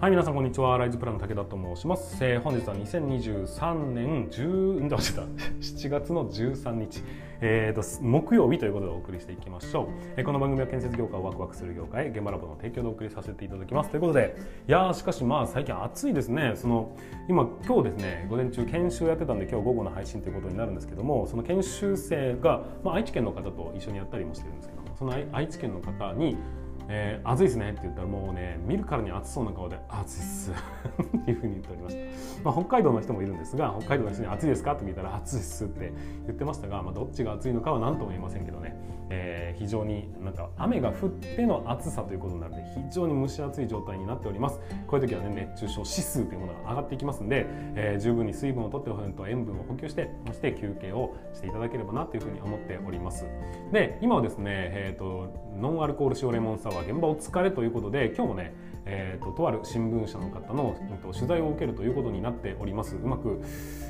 はい、皆さんこんにちは。ライズプランの武田と申します。えー本日は2023年10、んだ、間違えた？7月の13日、えーと、木曜日ということでお送りしていきましょう。えーこの番組は建設業界をワクワクする業界、現場ラボの提供でお送りさせていただきます。ということで、いやー、しかしまあ最近暑いですね。その、今、今日ですね、午前中研修やってたんで、今日午後の配信ということになるんですけども、その研修生が、まあ、愛知県の方と一緒にやったりもしてるんですけども、その愛愛知県の方に、えー暑いですねって言ったらもうね見るからに暑そうな顔で暑いっす。っ ていうふうに言っておりました、まあ、北海道の人もいるんですが北海道の人に暑いですかって聞いたら暑いっすって言ってましたが、まあ、どっちが暑いのかは何とも言えませんけどね、えー非常になんか雨が降っての暑さということになるので非常に蒸し暑い状態になっております。こういう時はね熱中症指数というものが上がっていきますんで、えー十分に水分をとってと塩分を補給してそして休憩をしていただければなというふうに思っております。で今はですね、えー、とノンアルコール塩レモンサワー現場お疲れということで今日もねえー、ととある新聞社の方の、うんと取材を受けるということになっております。うまく、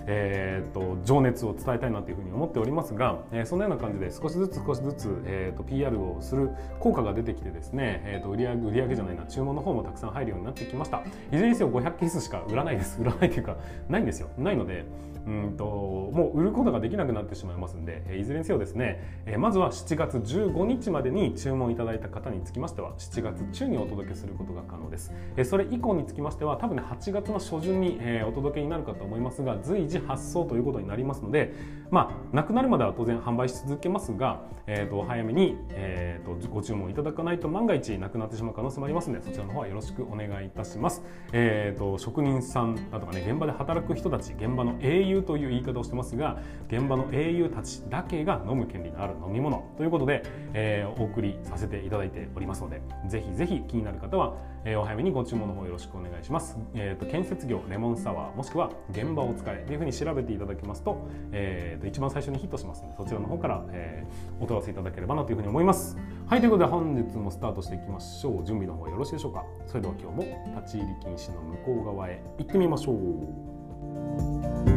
えー、と情熱を伝えたいなというふうに思っておりますが、えーそのような感じで少しずつ少しずつ、えー、と PR をする効果が出てきてですね、えー、と売り上げ売上じゃないな注文の方もたくさん入るようになってきました。いずれにせよ500ケースしか売らないです。売らないというかないんですよ。ないのでうんともう売ることができなくなってしまいますんで、えーいずれにせよですね、えーまずは7月15日までに注文いただいた方につきましては7月中にお届けすることが可能です、えーそれ以降につきましては多分ね8月の初旬に、えーお届けになるかと思いますが随時発送ということになりますのでまあなくなるまでは当然販売し続けますが、えー、と早めに、えー、とご注文いただかないと万が一なくなってしまう可能性もありますのでそちらの方はよろしくお願いいたします、えー、と職人さんだとかね現場で働く人たち現場の英雄という言い方をしてますが現場の英雄たちだけが飲む権利のある飲み物ということで、えーお送りさせていただいておりますのでぜひぜひ気になる方は、えーお早めにご注文の方よろしくお願いします、えー、と建設業レモンサワーもしくは現場を使えというふうに調べていただきますと,、えーと一番最初にヒットしますのでそちらの方から、えーお問い合わせいただければなというふうに思います。はいということで本日もスタートしていきましょう。準備の方よろしいでしょうか。それでは今日も立ち入り禁止の向こう側へ行ってみましょう。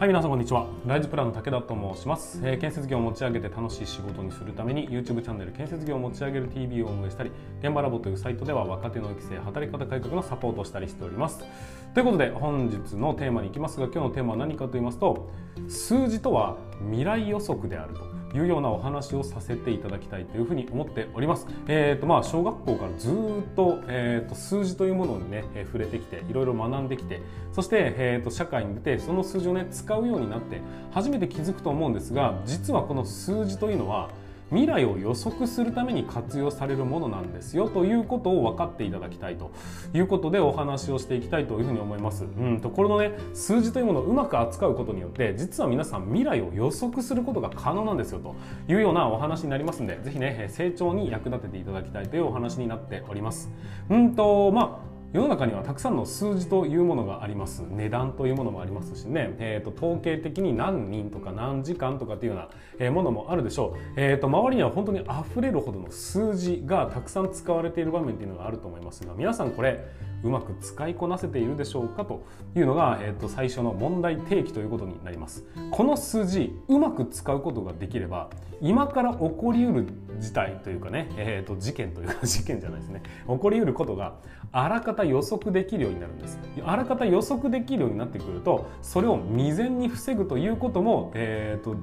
はい、皆さんこんにちは。ライズプランの武田と申します、えー建設業を持ち上げて楽しい仕事にするために YouTube チャンネル建設業を持ち上げる TV を運営したり、現場ラボというサイトでは若手の育成、働き方改革のサポートをしたりしております。ということで本日のテーマに行きますが、今日のテーマは何かと言いますと、数字とは未来予測であると。いうようなお話をさせていただきたいというふうに思っております。えーとまあ、小学校からずっと,、えーと数字というものにね、えー触れてきていろいろ学んできてそして、えーと社会に出てその数字をね使うようになって初めて気づくと思うんですが実はこの数字というのは未来を予測するために活用されるものなんですよということを分かっていただきたいということでお話をしていきたいというふうに思います。うんとこれのね数字というものをうまく扱うことによって実は皆さん未来を予測することが可能なんですよというようなお話になりますのでぜひね成長に役立てていただきたいというお話になっております。うんとまあ世の中にはたくさんの数字というものがあります。値段というものもありますしね、えー、と統計的に何人とか何時間とかっていうようなものもあるでしょう、えー、と周りには本当に溢れるほどの数字がたくさん使われている場面っていうのがあると思いますが皆さんこれうまく使いこなせているでしょうかというのが、えー、と最初の問題提起ということになります。この数字うまく使うことができれば今から起こりうる事態というかね、えー、と事件というか事件じゃないですね。起こりうることがあらかた予測できるようになるんですあらかた予測できるようになってくるとそれを未然に防ぐということも、えー、と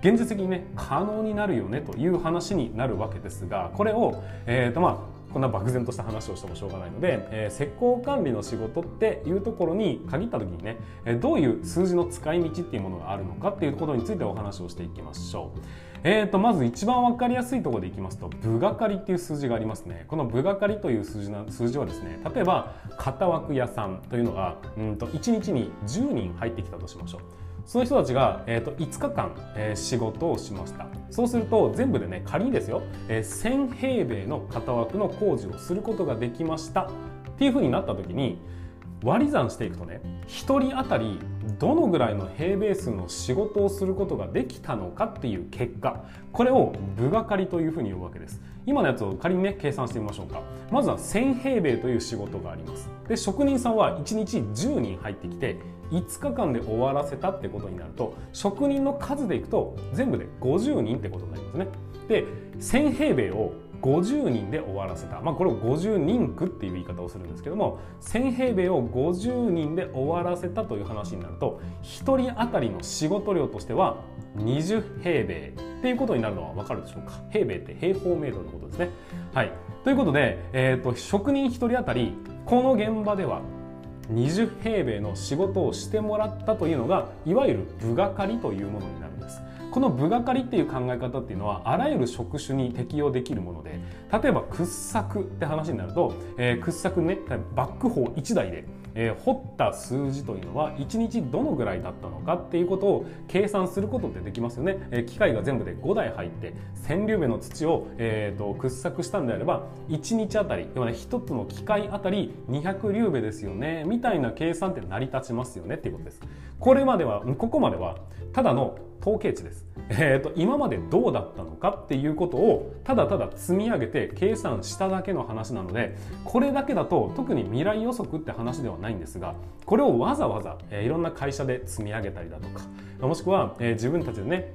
現実的にね可能になるよねという話になるわけですがこれを、えーとまあこんな漠然とした話をしてもしょうがないので、えー施工管理の仕事っていうところに限った時にね、どういう数字の使い道っていうものがあるのかっていうことについてお話をしていきましょう。えー、とまず一番分かりやすいところでいきますと部がかりっていう数字がありますね。この部がかりという数字な数字はですね例えば型枠屋さんというのがうんと1日に10人入ってきたとしましょう。その人たちが、えー、と5日間、えー仕事をしました。そうすると全部でね仮にですよ、えー1000平米の型枠の工事をすることができました。っていうふうになった時に割り算していくとね1人当たりどのぐらいの平米数の仕事をすることができたのかっていう結果これを部がかりというふうに呼ぶわけです。今のやつを仮にね計算してみましょうか。まずは1000平米という仕事があります。で職人さんは1日10人入ってきて5日間で終わらせたってことになると職人の数でいくと全部で50人ってことになりますね。で1000平米を50人で終わらせた、まあ、これを50人区っていう言い方をするんですけども1000平米を50人で終わらせたという話になると1人当たりの仕事量としては20平米っていうことになるのは分かるでしょうか平米って平方メートルのことですね。はい、ということで、えーと、職人1人当たりこの現場では20平米の仕事をしてもらったというのがいわゆる部がかりというものになる。この部がかりっていう考え方っていうのはあらゆる職種に適用できるもので例えば掘削って話になると、えー、掘削ねバックホー1台でえー、掘った数字というのは1日どのぐらいだったのかっていうことを計算することってできますよね、えー、機械が全部で5台入って1000粒目の土を、えーと、掘削したんであれば1日あたり要は、ね、1つの機械あたり200粒目ですよねみたいな計算って成り立ちますよねっていうことです。これまではここまではただの統計値です、えーと、今までどうだったのかっていうことをただただ積み上げて計算しただけの話なのでこれだけだと特に未来予測って話ではないんですがこれをわざわざ、えー、いろんな会社で積み上げたりだとかもしくは、えー、自分たちでね、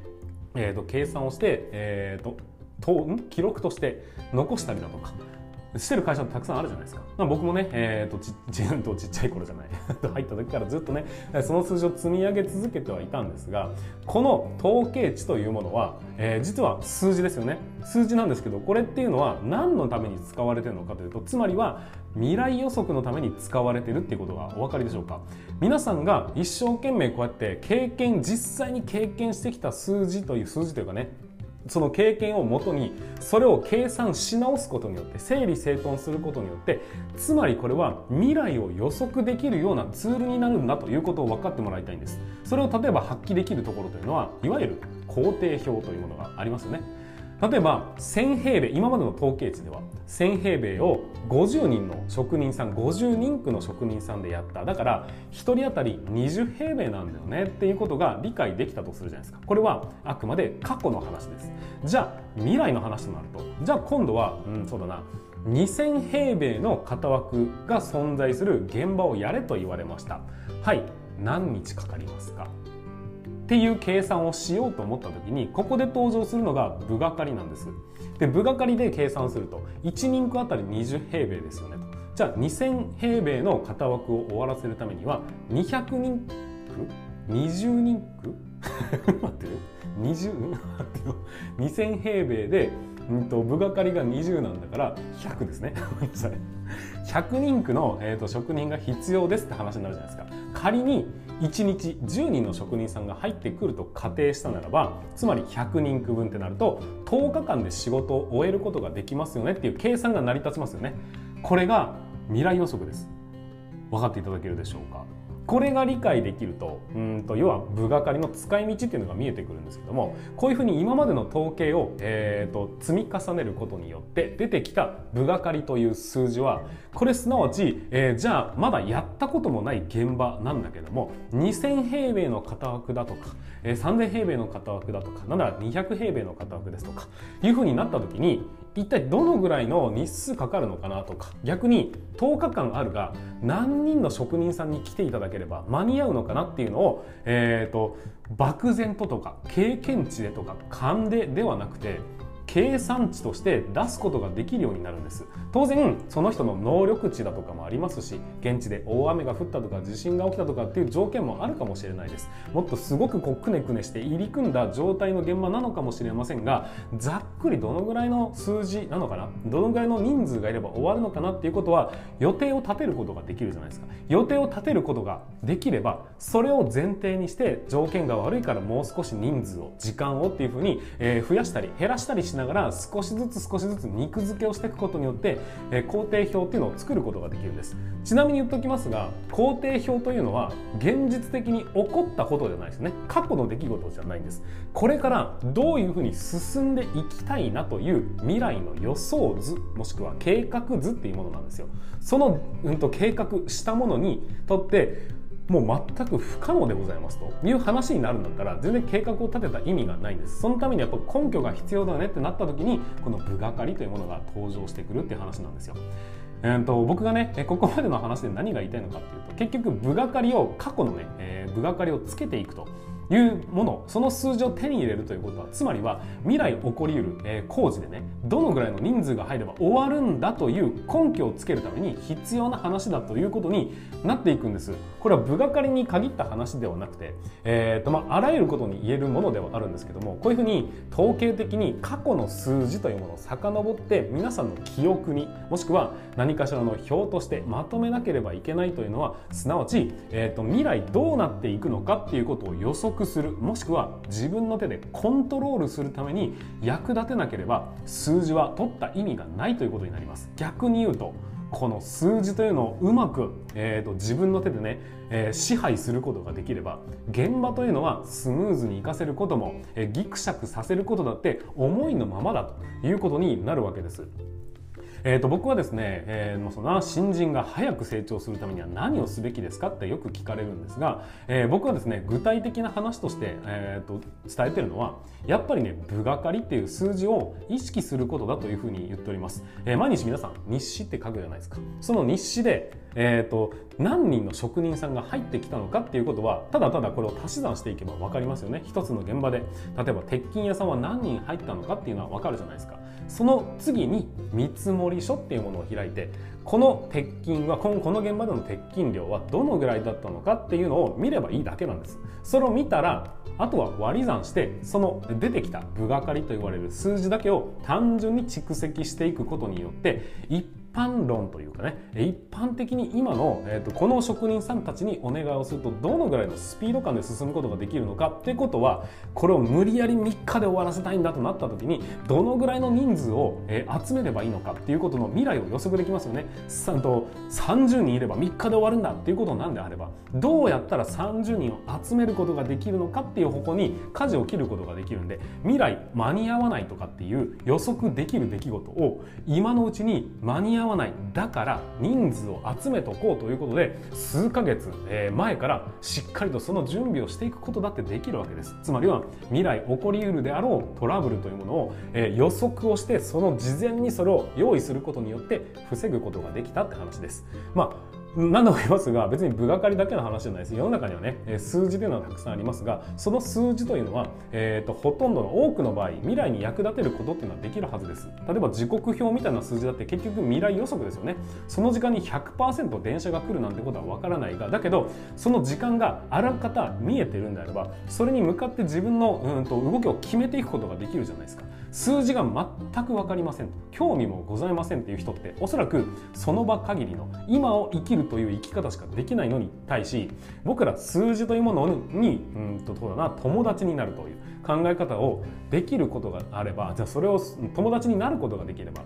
えーと、計算をして、えーと、と記録として残したりだとかしてる会社ってたくさんあるじゃないですか。まあ、僕もね、えーと、ち ちとちっちゃい頃じゃない。入った時からずっとねその数字を積み上げ続けてはいたんですがこの統計値というものは、えー、実は数字ですよね。数字なんですけどこれっていうのは何のために使われてるのかというとつまりは未来予測のために使われてるっていうことがお分かりでしょうか。皆さんが一生懸命こうやって経験実際に経験してきた数字という数字というかねその経験をもとにそれを計算し直すことによって整理整頓することによってつまりこれは未来を予測できるようなツールになるんだということを分かってもらいたいんです。それを例えば発揮できるところというのはいわゆる工程表というものがありますよね。例えば1000平米今までの統計値では1000平米を50人の職人さん50人区の職人さんでやった。だから1人当たり20平米なんだよねっていうことが理解できたとするじゃないですか。これはあくまで過去の話です。じゃあ未来の話となるとじゃあ今度はうんそうだな。2000平米の型枠が存在する現場をやれと言われました。はい。何日かかりますか？っていう計算をしようと思った時にここで登場するのが部がかりなんです。で部がかりで計算すると1人区あたり20平米ですよねと。じゃあ2000平米の型枠を終わらせるためには200人区？20人区？待ってる20 2000平米で、うんと、部がかりが20なんだから100ですね。ごめんなさい。100人区の、えーと職人が必要ですって話になるじゃないですか。仮に1日10人の職人さんが入ってくると仮定したならばつまり100人区分ってなると10日間で仕事を終えることができますよねっていう計算が成り立ちますよね。これが未来予測です。分かっていただけるでしょうか。これが理解できるとうんと要は部がかりの使い道っていうのが見えてくるんですけどもこういうふうに今までの統計を、えーと、積み重ねることによって出てきた部がかりという数字はこれすなわち、えー、じゃあまだやったこともない現場なんだけども2000平米の型枠だとか、えー、3000平米の型枠だとかなんなら200平米の型枠ですとかいうふうになった時に一体どのぐらいの日数かかるのかなとか逆に10日間あるが何人の職人さんに来ていただければ間に合うのかなっていうのを、えーと、漠然ととか経験値でとか勘でではなくて計算値として出すことができるようになるんです。当然その人の能力値だとかもありますし現地で大雨が降ったとか地震が起きたとかっていう条件もあるかもしれないです。もっとすごくこうくねくねして入り組んだ状態の現場なのかもしれませんがざっくりどのぐらいの数字なのかな？どのぐらいの人数がいれば終わるのかなっていうことは予定を立てることができるじゃないですか。予定を立てることができればそれを前提にして条件が悪いからもう少し人数を時間をっていうふうに、え増やしたり減らしたりしながら少しずつ少しずつ肉付けをしていくことによって、え、工程表っていうのを作ることができるんです。ちなみに言っときますが工程表というのは現実的に起こったことじゃないですね。過去の出来事じゃないんです。これからどういうふうに進んでいきたいなという未来の予想図もしくは計画図っていうものなんですよ。その、うん、と計画したものにとってもう全く不可能でございますと。いう話になるんだったら全然計画を立てた意味がないんです。そのためにやっぱ根拠が必要だねってなった時にこの部がかりというものが登場してくるっていう話なんですよ。えーと、僕がねここまでの話で何が言いたいのかっていうと結局部がかりを過去のね、えー、部がかりをつけていくと。いうものその数字を手に入れるということはつまりは未来起こりうる、え、工事でねどのぐらいの人数が入れば終わるんだという根拠をつけるために必要な話だということになっていくんです。これは部がかりに限った話ではなくて、えーとまあ、あらゆることに言えるものではあるんですけどもこういうふうに統計的に過去の数字というものを遡って皆さんの記憶にもしくは何かしらの表としてまとめなければいけないというのはすなわち、えーと未来どうなっていくのかっていうことを予測するもしくは自分の手でコントロールするために役立てなければ数字は取った意味がないということになります逆に言うとこの数字というのをうまく、えーと、自分の手でね、えー、支配することができれば現場というのはスムーズに活かせることも、えー、ギクシャクさせることだって思いのままだということになるわけです。えーと、僕はですね、えー、その新人が早く成長するためには何をすべきですかってよく聞かれるんですが、えー、僕はですね具体的な話として、えーと、伝えてるのはやっぱりね部がかりっていう数字を意識することだというふうに言っております、えー、毎日皆さん日誌って書くじゃないですか。その日誌で、えーと、何人の職人さんが入ってきたのかっていうことはただただこれを足し算していけば分かりますよね。一つの現場で例えば鉄筋屋さんは何人入ったのかっていうのは分かるじゃないですか。その次に見積書っていうものを開いてこの鉄筋はこのこの現場での鉄筋量はどのぐらいだったのかっていうのを見ればいいだけなんです。それを見たらあとは割り算してその出てきた部がかりと言われる数字だけを単純に蓄積していくことによって一般論というかね一般的に今の、えーと、この職人さんたちにお願いをするとどのぐらいのスピード感で進むことができるのかってことはこれを無理やり3日で終わらせたいんだとなった時にどのぐらいの人数を、えー、集めればいいのかっていうことの未来を予測できますよね。と30人いれば3日で終わるんだっていうことなんであればどうやったら30人を集めることができるのかっていう方向に舵を切ることができるんで未来間に合わないとかっていう予測できる出来事を今のうちに間に合わわないだから人数を集めとこうということで数ヶ月前からしっかりとその準備をしていくことだってできるわけです。つまりは未来起こりうるであろうトラブルというものを予測をしてその事前にそれを用意することによって防ぐことができたって話です。まあ何度も言いますが別に部がかりだけの話じゃないです。世の中にはね数字というのはたくさんありますがその数字というのは、えーと、ほとんどの多くの場合未来に役立てることっていうのはできるはずです。例えば時刻表みたいな数字だって結局未来予測ですよね。その時間に100%電車が来るなんてことはわからないがだけどその時間があらかた見えてるんであればそれに向かって自分のうんと動きを決めていくことができるじゃないですか。数字が全く分かりません興味もございませんっていう人っておそらくその場限りの今を生きるという生き方しかできないのに対し僕ら数字というものにうんとそうだな友達になるという考え方をできることがあればじゃあそれを友達になることができれば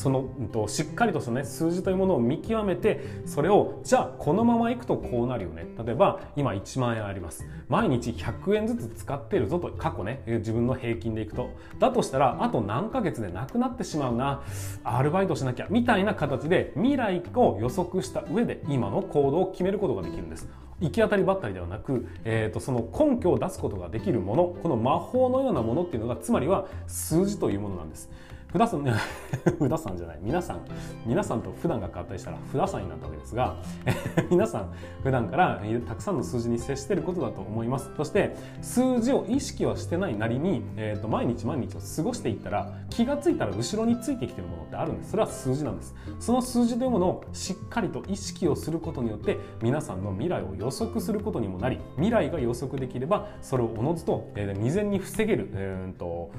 その、うん、としっかりとした、ね、数字というものを見極めてそれをじゃあこのままいくとこうなるよね。例えば今1万円あります。毎日100円ずつ使ってるぞと過去ね自分の平均でいくと。だとしたらあと何ヶ月でなくなってしまうな。アルバイトしなきゃみたいな形で未来を予測した上で今の行動を決めることができるんです。行き当たりばったりではなく、えーと、その根拠を出すことができるものこの魔法のようなものっていうのがつまりは数字というものなんです。普段さん、ね、普段さんじゃない。皆さん皆さんと普段が変わったりしたら普段さんになったわけですが 皆さん普段からたくさんの数字に接していることだと思います。そして数字を意識はしてないなりに、えーと、毎日毎日を過ごしていったら気がついたら後ろについてきているものってあるんです。それは数字なんです。その数字というものをしっかりと意識をすることによって皆さんの未来を予測することにもなり未来が予測できればそれをおのずと、えー、未然に防げる、えーと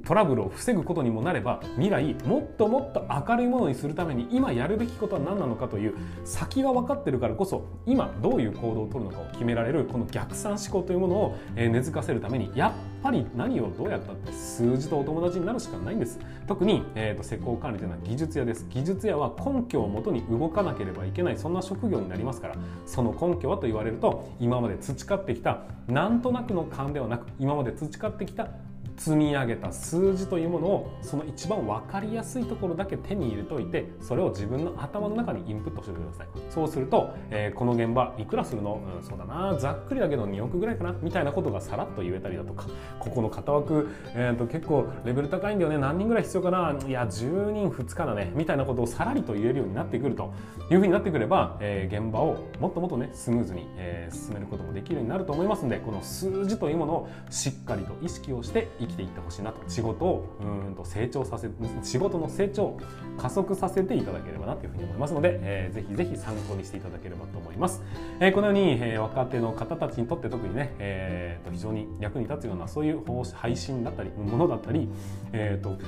トラブルを防ぐことにもなれば未来もっともっと明るいものにするために今やるべきことは何なのかという先が分かってるからこそ今どういう行動をとるのかを決められるこの逆算思考というものを根付かせるためにやっぱり何をどうやったって数字とお友達になるしかないんです特に、えーと、施工管理というのは技術屋です技術屋は根拠をもとに動かなければいけないそんな職業になりますからその根拠はと言われると今まで培ってきたなんとなくの勘ではなく今まで培ってきた積み上げた数字というものをその一番分かりやすいところだけ手に入れておいてそれを自分の頭の中にインプットしてください。そうすると、えー、この現場いくらするの、うん、そうだな。ざっくりだけど2億ぐらいかな？みたいなことがさらっと言えたりだとか。ここの型枠、えーと、結構レベル高いんだよね。何人ぐらい必要かな？いや10人2日だね。みたいなことをさらりと言えるようになってくるというふうになってくれば、えー、現場をもっともっとねスムーズに、えー、進めることもできるようになると思いますのでこの数字というものをしっかりと意識をして生きていってほしいなと。仕事をうんと成長させ仕事の成長を加速させていただければなというふうに思いますので、えー、ぜひぜひ参考にしていただければと思います、えー、このように、えー、若手の方たちにとって特にね、えー、と非常に役に立つようなそういう配信だったりものだったり、えーと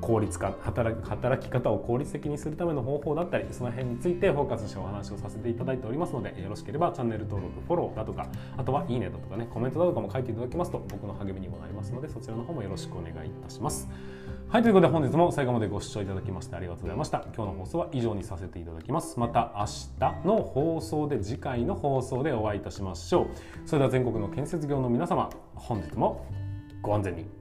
効率化働働き方を効率的にするための方法だったりその辺についてフォーカスしてお話をさせていただいておりますのでよろしければチャンネル登録フォローだとかあとはいいねだとかねコメントだとかも書いていただけますと僕の励みにもなりますのでそちらの方もよろしくお願いいたします。はいということで本日も最後までご視聴いただきましてありがとうございました。今日の放送は以上にさせていただきます。また明日の放送で次回の放送でお会いいたしましょう。それでは全国の建設業の皆様本日もご安全に。